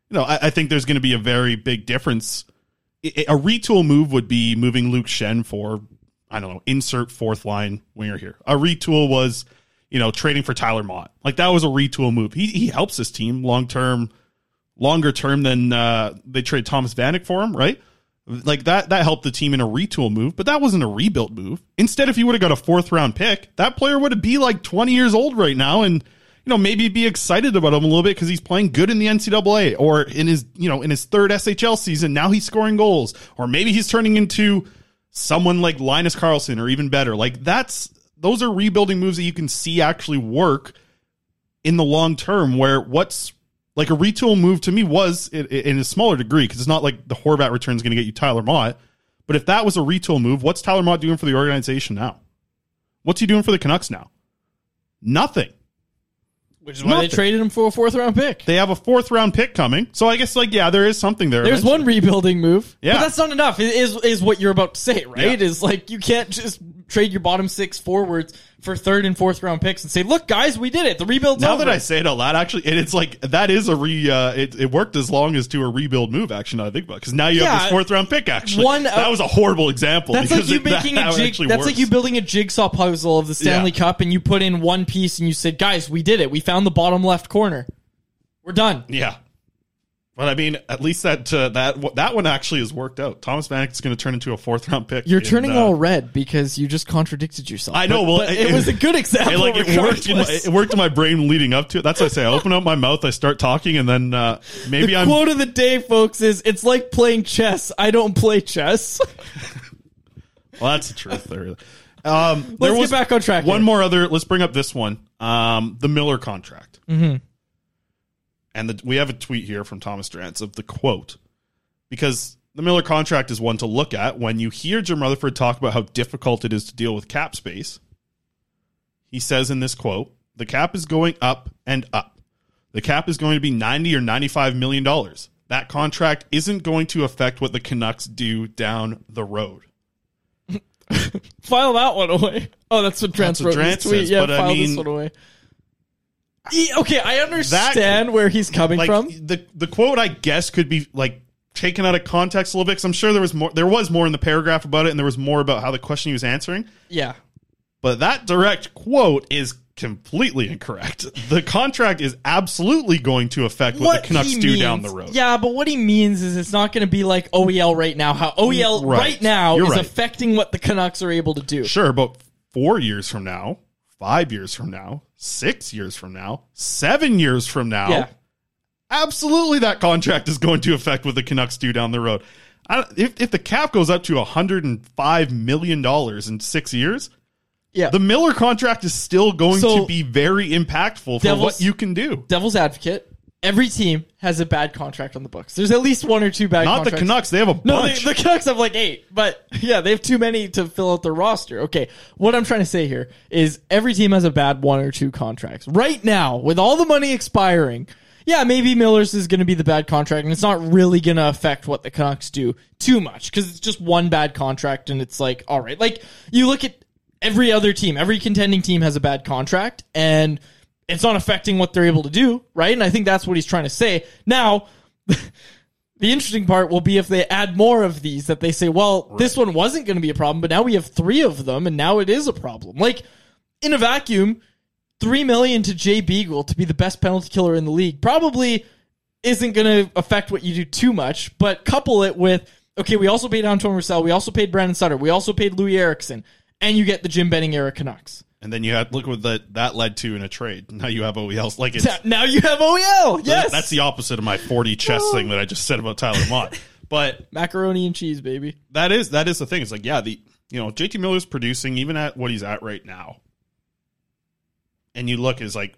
you know, I, I think there's going to be a very big difference. A retool move would be moving Luke Schenn for, I don't know, insert fourth line winger here. A retool was, you know, trading for Tyler Motte. Like that was a retool move. He, he helps this team long term, longer term than uh, they trade Thomas Vanek for him, right? Like that that helped the team in a retool move, but that wasn't a rebuild move. Instead, if you would have got a fourth round pick, that player would have be like 20 years old right now and you know, maybe be excited about him a little bit because he's playing good in the NCAA or in his, you know, in his third SHL season. Now he's scoring goals, or maybe he's turning into someone like Linus Karlsson or even better. Like that's those are rebuilding moves that you can see actually work in the long term. Where what's like a retool move to me was in, in a smaller degree because it's not like the Horvat return is going to get you Tyler Motte. But if that was a retool move, what's Tyler Motte doing for the organization now? What's he doing for the Canucks now? Nothing.
Which is why they traded him for a fourth round pick.
They have a fourth round pick coming. So I guess like yeah, there is something there.
There's one rebuilding move.
Yeah.
But that's not enough. Is is what you're about to say, right?
Yeah.
Is like you can't just trade your bottom six forwards for third and fourth round picks and say, "Look, guys, we did it. The rebuild's
Now
over."
that I say it out loud, actually, it, it's like that is a re. Uh, it, it worked as long as to a rebuild move. Actually, now I think about because now you have
Yeah.
this fourth round pick. Actually,
One, uh,
that was a horrible example.
That's like you
it-
making
that
a [LAUGHS] jig. That's
works.
like you building a jigsaw puzzle of the Stanley
Yeah.
Cup, and you put in one piece, and you said, "Guys, we did it. We found the bottom left corner. We're done."
Yeah. But I mean, at least that uh, that that one actually has worked out. Thomas Vanek is going to turn into a fourth round pick.
You're
in,
turning
uh,
all red because you just contradicted yourself.
I know.
But-
well,
but it, was a good [LAUGHS] example.
It, like it worked. In my, it worked in my brain leading up to it. That's what I say. I open up my mouth, I start talking, and then uh, maybe
the
I'm.
quote of the day, folks, is it's like playing chess. I don't play chess. [LAUGHS]
Well, that's the truth. There. Um, there
get
was
back on track
One
here.
more other. Let's bring up this one. Um, the Miller contract.
mm-hmm.
And the, we have a tweet here from Thomas Drance of the quote because the Miller contract is one to look at when you hear Jim Rutherford talk about how difficult it is to deal with cap space. He says in this quote, "The cap is going up and up. The cap is going to be 90 or 95 million dollars. That contract isn't going to affect what the Canucks do down the road." [LAUGHS]
File that one away. Oh, that's what
That's what
wrote
Drance
tweet.
says,
yeah,
but I
file this one away. Okay, I understand where he's coming
like,
from.
The the quote I guess could be like taken out of context a little bit. Cause I'm sure there was more. There was more in the paragraph about it, and there was more about how the question he was answering.
Yeah.
But that direct quote is completely incorrect. The contract is absolutely going to affect what, the Canucks do
means-
down the road.
Yeah, but what he means is it's not going to be like OEL right now. How OEL
Right.
right, now
You're
is
right.
affecting what the Canucks are able to do.
Sure, but four years from now, five years from now, six years from now, seven years from now,
Yeah.
absolutely that contract is going to affect what the Canucks do down the road. I, if, if the cap goes up to $105 million in six years,
yeah.
the Miller contract is still going
So-
to be very impactful for what you can do.
Devil's advocate. Every team has a bad contract on the books. There's at least one or two bad.
Not the
contracts.
Canucks. They have a bunch.
No, they, the Canucks have like eight, but [LAUGHS] yeah, they have too many to fill out their roster. Okay, what I'm trying to say here is every team has a bad one or two contracts right now with all the money expiring. Yeah, maybe Miller's is going to be the bad contract, and it's not really going to affect what the Canucks do too much because it's just one bad contract, and it's like all right. Like you look at every other team, every contending team has a bad contract, and it's not affecting what they're able to do, right? And I think that's what he's trying to say. Now, [LAUGHS] the interesting part will be if they add more of these that they say, well, this one wasn't going to be a problem, but now we have three of them and now it is a problem. Like in a vacuum, 3 million to Jay Beagle to be the best penalty killer in the league probably isn't going to affect what you do too much, but couple it with okay, we also paid Antoine Roussel, we also paid Brandon Sutter, we also paid Loui Eriksson, and you get the Jim Benning era Canucks.
And then you had look what that that led to in a trade. Now you have OELs like it's [LAUGHS]
Now you have OEL. Yes.
that's the opposite of my 40 chest thing that I just said about Tyler Motte. [LAUGHS] But
macaroni and cheese, baby.
that is that is the thing. It's like yeah, the you know JT Miller's producing even at what he's at right now, and you look is like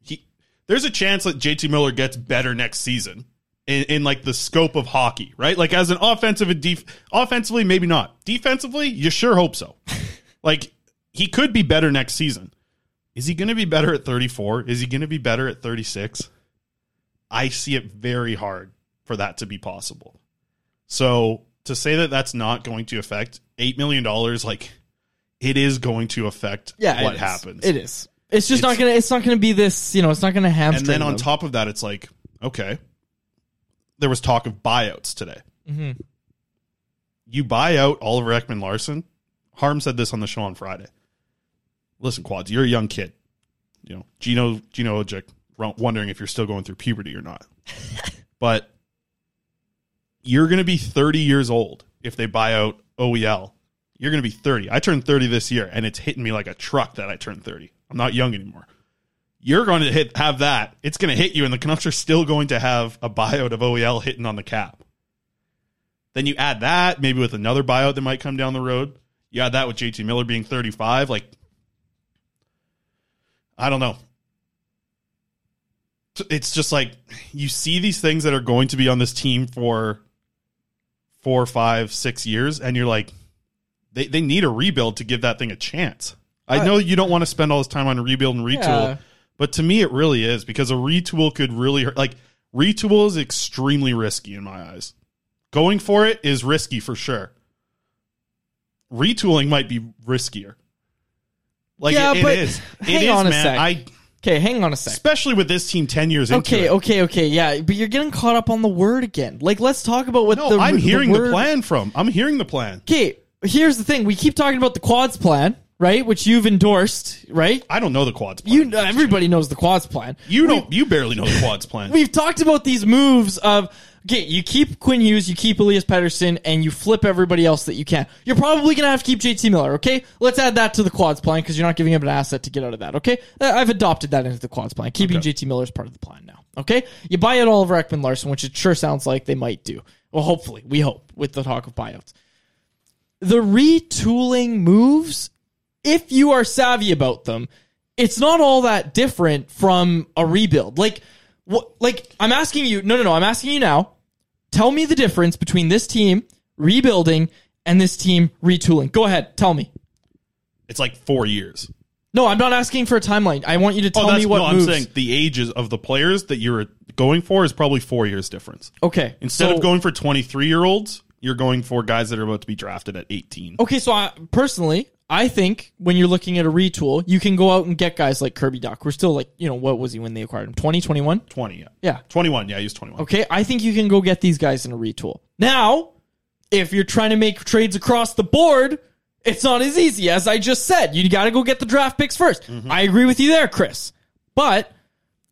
he there's a chance that JT Miller gets better next season in, in like the scope of hockey, right? Like as an offensive and def- offensively, maybe not. Defensively, you sure hope so. [LAUGHS] like he could be better next season. Is he going to be better at 34? Is he going to be better at 36? I see it very hard for that to be possible. So to say that that's not going to affect eight million dollars, like it is going to affect
Yeah, it
happens.
It is. It's just not gonna. It's not gonna be this. You know, it's not gonna
And then on
them.
top of that, it's like okay, there was talk of buyouts today.
Mhm.
You buy out Oliver Ekman-Larsson. Harm said this on the show on Friday. Listen, Quads, you're a young kid. You know, Gino Gino Odjick wondering if you're still going through puberty or not. [LAUGHS] but you're going to be 30 years old if they buy out OEL. You're going to be 30. I turned 30 this year, and it's hitting me like a truck that I turned 30. I'm not young anymore. You're going to hit have that. It's going to hit you, and the Canucks are still going to have a buyout of OEL hitting on the cap. Then you add that, maybe with another buyout that might come down the road. You add that with JT Miller being 35. Like, I don't know. It's just like you see these things that are going to be on this team for four, five, six years, and you're like, they, they need a rebuild to give that thing a chance. I know you don't want to spend all this time on a rebuild and retool,
Yeah.
but to me, it really is because a retool could really hurt. Like, retool is extremely risky in my eyes. Going for it is risky for sure. Retooling might be riskier. Like,
yeah,
it, it
but
is. It
hang
is,
on a
man.
sec.
I,
okay, hang on a sec.
especially with this team 10 years into
Okay,
it.
okay, okay, yeah, but you're getting caught up on the word again. Like, let's talk about what
No,
the
I'm hearing the
word-
plan from. I'm hearing the plan.
Okay, here's the thing: we keep talking about the quads plan, right? Which you've endorsed, right?
I don't know the quads plan.
You, everybody knows the quads plan.
You don't. You barely know the quads plan. [LAUGHS]
We've talked about these moves of okay, you keep Quinn Hughes, you keep Elias Pettersson, and you flip everybody else that you can. You're probably gonna have to keep JT Miller. Okay, let's add that to the quads plan because you're not giving up an asset to get out of that. Okay, Uh, I've adopted that into the quads plan. Keeping
Okay.
JT Miller is part of the plan now. Okay, you buy out Oliver Ekman-Larsson, which it sure sounds like they might do. Well, hopefully, we hope with the talk of buyouts. The retooling moves, if you are savvy about them, it's not all that different from a rebuild. Like, what? Like, I'm asking you. No, no, no. I'm asking you now. Tell me the difference between this team rebuilding and this team retooling. Go ahead. Tell me.
It's like four years.
No, I'm not asking for a timeline. I want you to oh, tell
oh,
me what
no,
moves.
I'm saying the ages of the players that you're going for is probably four years difference.
Okay.
Instead
so-
of going for 23 year olds, you're going for guys that are about to be drafted at 18.
Okay, so I, personally, I think when you're looking at a retool, you can go out and get guys like Kirby Dach. We're still like, you know, what was he when they acquired him? 20, 21?
20, yeah.
Yeah.
21, yeah, he's 21.
Okay, I think you can go get these guys in a retool. Now, if you're trying to make trades across the board It's not as easy as I just said. You got to go get the draft picks 1st mm-hmm. I agree with you there, Chris. But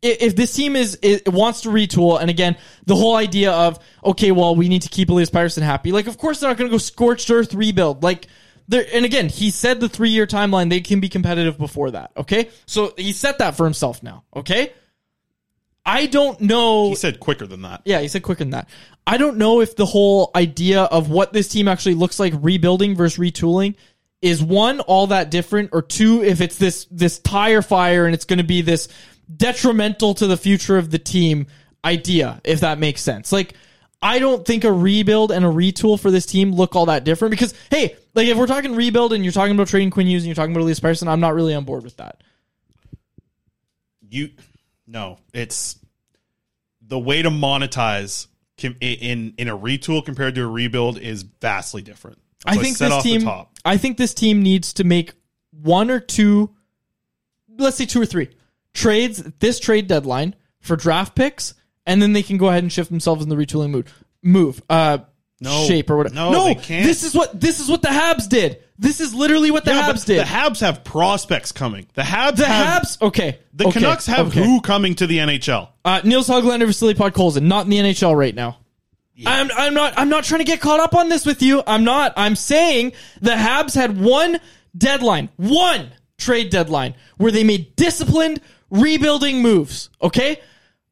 if this team is, is wants to retool, and again, the whole idea of okay, well, we need to keep Elias Pettersson happy. Like, of course, they're not going to go scorched earth rebuild. Like, there, and again, he said the three year timeline they can be competitive before that. Okay, so he set that for himself now. Okay, I don't know.
He said quicker than that.
Yeah, he said quicker than that. I don't know if the whole idea of what this team actually looks like rebuilding versus retooling is one all that different or two if it's this this tire fire and it's going to be this detrimental to the future of the team idea if that makes sense. Like I don't think a rebuild and a retool for this team look all that different because hey, like if we're talking rebuild and you're talking about trading Quinn Hughes and you're talking about Elias Pettersson, I'm not really on board with that.
You no, it's the way to monetize in in a retool compared to a rebuild is vastly different.
I think this team.
top.
I think this team needs to make one or two, let's say two or three trades this trade deadline for draft picks, and then they can go ahead and shift themselves in the retooling mood move uh
No.
shape or whatever.
No, they can't.
This is what this is what the Habs did. This is literally what the
Yeah,
Habs did.
The Habs have prospects coming. The Habs.
The
have,
Habs. Okay.
The
okay,
Canucks have
okay.
who coming to the NHL?
Uh, Nils Hoglander, Vasily Podkolzin, not in the NHL right now. I'm, I'm not. I'm not trying to get caught up on this with you. I'm not. I'm saying the Habs had one deadline, one trade deadline, where they made disciplined rebuilding moves. Okay,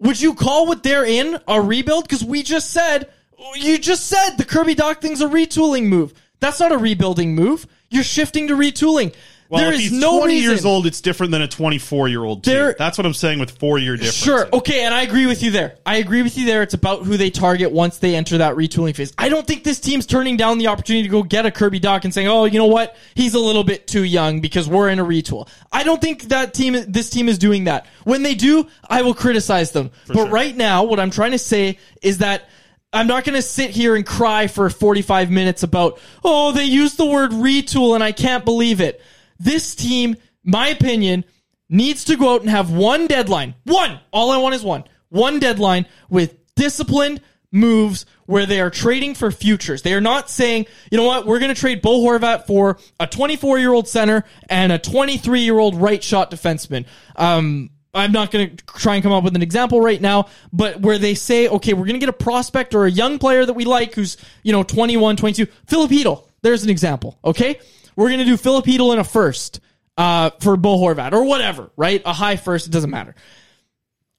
would you call what they're in a rebuild? Because we just said, you just said the Kirby Dach thing's a retooling move. That's not a rebuilding move. You're shifting to retooling.
Well,
there
if
is
he's
no
20
reason.
years old, it's different than a 24 year old.
There-
That's what I'm saying with four year difference.
Sure. Okay, and I agree with you there. I agree with you there. It's about who they target once they enter that retooling phase. I don't think this team's turning down the opportunity to go get a Kirby Dach and saying, "Oh, you know what? He's a little bit too young because we're in a retool." I don't think that team this team is doing that. When they do, I will criticize them. but right now, what I'm trying to say is that I'm not going to sit here and cry for 45 minutes about, "Oh, they used the word retool and I can't believe it." This team, my opinion, needs to go out and have one deadline. One. All I want is one. One deadline with disciplined moves where they are trading for futures. They are not saying, you know what, we're going to trade Bo Horvat for a 24 year old center and a 23 year old right shot defenseman. Um, I'm not going to try and come up with an example right now, but where they say, okay, we're going to get a prospect or a young player that we like who's, you know, 21, 22. Philip Hedl. There's an example. Okay. We're going to do Philip in a first uh, for Bo Horvat or whatever, right? A high first, it doesn't matter.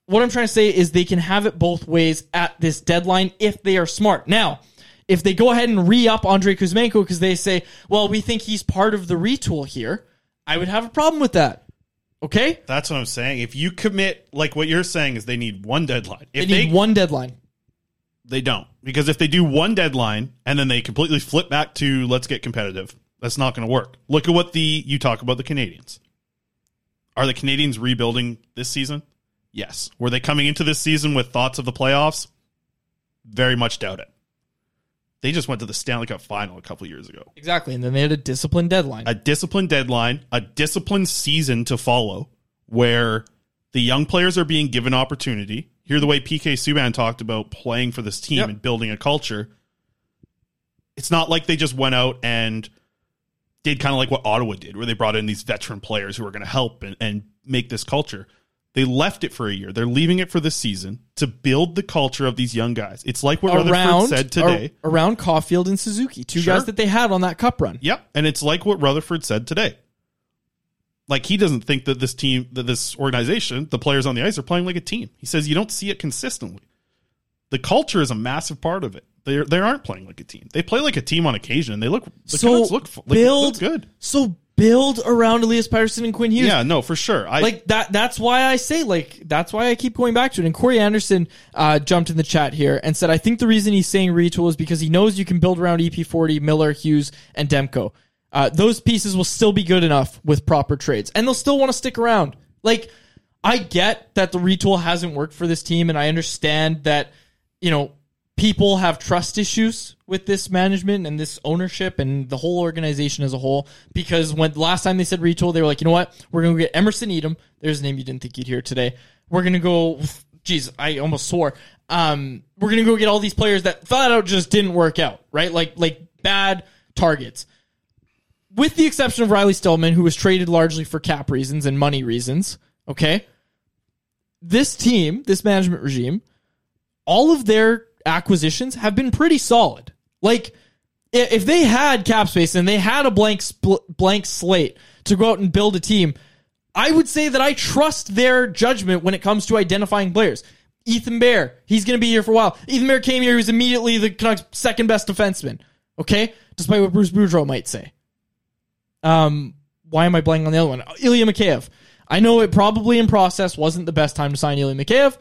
What I'm trying to say is they can have it both ways at this deadline if they are smart. Now, if they go ahead and re up Andrei Kuzmenko because they say, well, we think he's part of the retool here, I would have a problem with that. Okay?
That's what I'm saying. If you commit, like what you're saying, is they need one deadline. If
they need one deadline.
They don't. Because if they do one deadline and then they completely flip back to let's get competitive, that's not going to work. Look at what the you talk about the Canadiens. Are the Canadiens rebuilding this season? Yes. Were they coming into this season with thoughts of the playoffs? Very much doubt it. They just went to the Stanley Cup final a couple years ago.
Exactly. And then they had a disciplined deadline.
A disciplined deadline, a disciplined season to follow where the young players are being given opportunity. Hear the way PK Subban talked about playing for this team
Yep.
and building a culture. It's not like they just went out and did kind of like what Ottawa did, where they brought in these veteran players who are going to help and, and make this culture. They left it for a year. They're leaving it for this season to build the culture of these young guys. It's like what Rutherford said today.
ar- around Caulfield and Suzuki, two
Sure.
guys that they had on that cup run.
Yep. And it's like what Rutherford said today. Like he doesn't think that this team, that this organization, the players on the ice are playing like a team. He says you don't see it consistently. The culture is a massive part of it. They they aren't playing like a team. They play like a team on occasion. They look the
so
Canucks look, like,
build
look good.
So build around Elias Pettersson and Quinn Hughes.
Yeah, no, for sure. I
like that. That's why I say like that's why I keep going back to it. And Corey Anderson uh, jumped in the chat here and said, I think the reason he's saying retool is because he knows you can build around EP40, Miller, Hughes, and Demko. Uh, those pieces will still be good enough with proper trades, and they'll still want to stick around. Like I get that the retool hasn't worked for this team, and I understand that you know people have trust issues with this management and this ownership and the whole organization as a whole. Because when last time they said retool, they were like, you know what, we're gonna get Emerson Etem. There's a name you didn't think you'd hear today. We're gonna go. Geez, I almost swore. Um, we're gonna go get all these players that flat out just didn't work out, right? Like like bad targets with the exception of Riley Stillman, who was traded largely for cap reasons and money reasons, okay, this team, this management regime, all of their acquisitions have been pretty solid. Like, if they had cap space and they had a blank spl- blank slate to go out and build a team, I would say that I trust their judgment when it comes to identifying players. Ethan Bear, he's going to be here for a while. Ethan Bear came here; he was immediately the Canucks' second best defenseman. Okay, despite what Bruce Boudreau might say. Um, why am I blanking on the other one? Ilya Mikheyev. I know it probably in process wasn't the best time to sign Ilya Mikheyev.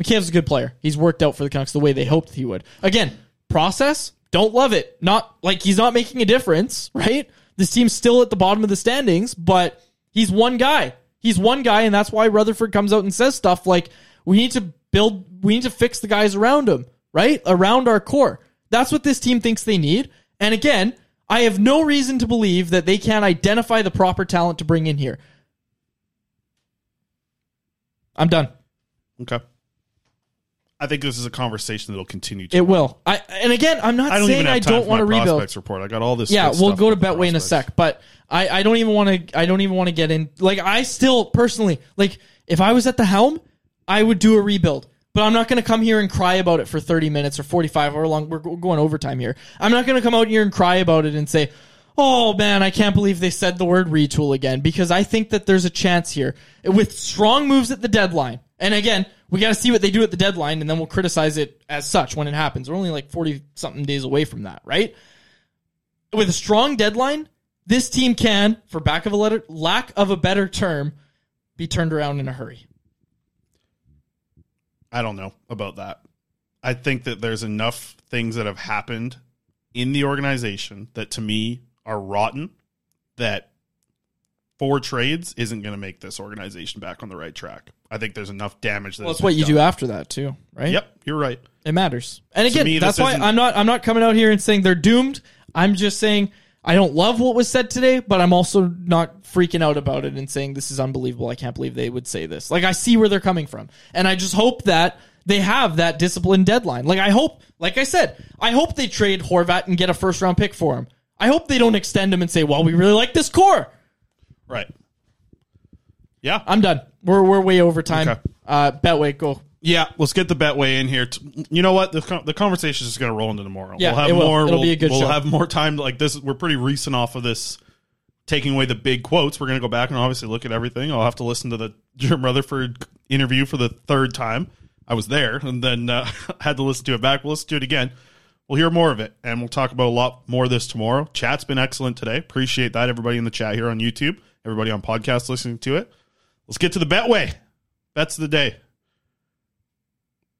Mikheyev's a good player. He's worked out for the Canucks the way they hoped he would. Again, process, don't love it. Not like he's not making a difference, right? This team's still at the bottom of the standings, but he's one guy. He's one guy, and that's why Rutherford comes out and says stuff like, we need to build, we need to fix the guys around him, right? Around our core. That's what this team thinks they need. And again, I have no reason to believe that they can't identify the proper talent to bring in here. I'm done.
Okay. I think this is a conversation that'll continue. To
It will. I and again, I'm not
I don't
saying I don't want to rebuild.
prospects report. I got all this.
Yeah, we'll go to Betway in a sec, but I, I don't even want to. I don't even want to get in. Like I still personally like if I was at the helm, I would do a rebuild. But I'm not going to come here and cry about it for 30 minutes or 45 or long. We're going overtime here. I'm not going to come out here and cry about it and say, "Oh man, I can't believe they said the word retool again." Because I think that there's a chance here with strong moves at the deadline. And again, we got to see what they do at the deadline, and then we'll criticize it as such when it happens. We're only like 40 something days away from that, right? with a strong deadline, this team can, for back of a letter, lack of a better term, be turned around in a hurry.
I don't know about that. I think that there's enough things that have happened in the organization that to me are rotten that four trades isn't going to make this organization back on the right track. I think there's enough damage that
Well, that's what you
done.
do after that too, right?
Yep, you're right.
It matters. And again,
me,
that's why I'm not I'm not coming out here and saying they're doomed. I'm just saying I don't love what was said today, but I'm also not freaking out about it and saying this is unbelievable. I can't believe they would say this. Like I see where they're coming from. And I just hope that they have that disciplined deadline. Like I hope, like I said, I hope they trade Horvat and get a first round pick for him. I hope they don't extend him and say, "Well, we really like this core."
Right. Yeah.
I'm done. We're we're way over time.
Okay.
Uh Betway, go.
Yeah, let's get the Betway in here. You know what? The, con- the conversation is just going to roll into tomorrow.
Yeah,
we'll have
it will.
more.
It'll
we'll,
be a good
We'll
show.
have more time. Like this, we're pretty recent off of this. Taking away the big quotes, we're going to go back and obviously look at everything. I'll have to listen to the Jim Rutherford interview for the third time. I was there, and then uh, [LAUGHS] had to listen to it back. We'll listen to it again. We'll hear more of it, and we'll talk about a lot more of this tomorrow. Chat's been excellent today. Appreciate that, everybody in the chat here on YouTube, everybody on podcast listening to it. Let's get to the Betway. Bets of the day.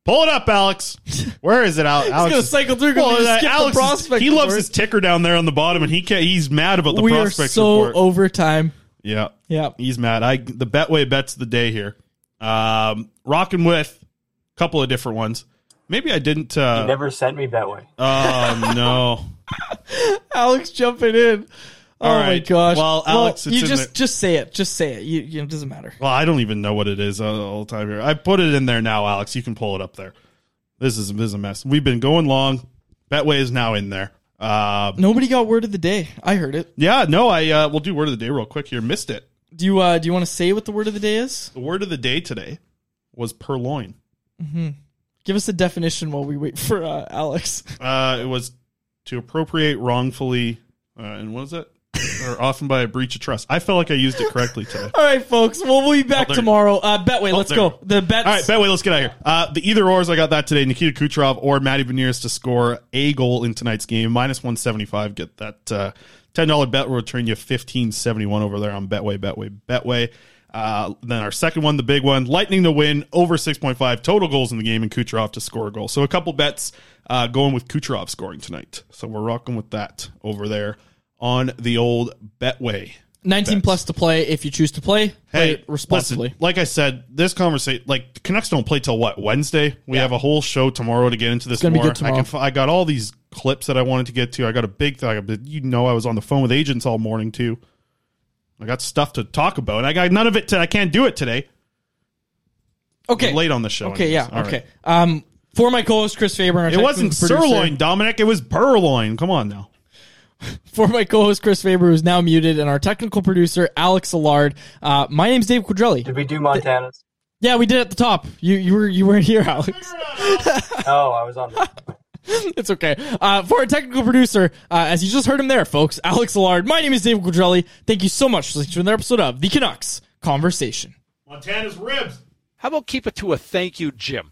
Pull it up, Alex. [LAUGHS] Where is it, Alex?
He's gonna cycle through. we
uh, Alex is-
prospect
he loves his ticker down there on the bottom, and he can't, he's mad about the
we are
prospects
so
report.
over time.
Yeah.
Yeah.
He's mad. I the Betway bets of the day here. Um rocking with a couple of different ones. Maybe I didn't uh
you never sent me Betway.
Oh no. [LAUGHS]
Alex jumping in. Oh
All
my gosh.
Well, Alex, it's
you just
the-
just say it. Just say it. You, you it doesn't matter.
Well, I don't even know what it is uh, all the time here. I put it in there now, Alex. You can pull it up there. This is this is a mess. We've been going long. Betway is now in there. Uh,
Nobody got word of the day. I heard it.
yeah, no, I uh, we'll do word of the day real quick here. Missed it.
Do you uh do you want to say what the word of the day is?
The word of the day today was purloin.
hmm Give us a definition while we wait for uh, Alex. [LAUGHS]
Uh, it was to appropriate wrongfully, uh, and what is it? or often by a breach of trust. I felt like I used it correctly today. [LAUGHS]
All right, folks. Well, we'll be back
Oh,
tomorrow. Uh, Betway,
Oh,
let's go. The bets.
All right, Betway, let's get out of here. Uh, the either ors, I got that today. Nikita Kucherov or Matty Beniers to score a goal in tonight's game. Minus 175. Get that uh, $10 bet will return you 1571 over there on Betway, Betway, Betway. Uh, then our second one, the big one, Lightning to win over 6.5 total goals in the game and Kucherov to score a goal. So a couple bets uh, going with Kucherov scoring tonight. So we're rocking with that over there on the old Betway.
19 plus to play if you choose to play. Play
Hey,
it responsibly.
listen, like I said, this conversation, like the Canucks don't play till what Wednesday. We have a whole show tomorrow to get into this.
It's gonna be good tomorrow.
I can. I got all these clips that I wanted to get to. I got a big thing. You know, I was on the phone with agents all morning too. I got stuff to talk about. and I got none of it. To, I can't do it today.
Okay.
We're late on the show.
Okay,
anyways.
yeah,
All
okay.
right.
Um, for my co-host Chris Faber, our
It wasn't
producer-
sirloin, Dominic. It was purloin. Come on now. [LAUGHS]
For my co-host Chris Faber, who's now muted, and our technical producer Alex Allard, uh, my name's Dave Quadrelli.
Did we do Montana's?
Yeah, we did at the top. You you were you weren't here, Alex. [LAUGHS]
oh, I was on. [LAUGHS] [LAUGHS]
it's okay. Uh, for our technical producer, uh, as you just heard him there, folks, Alex Allard. My name is David Quadrelli. Thank you so much for listening to another episode of the Canucks Conversation.
Montana's ribs.
How about keep it to a thank you, Jim?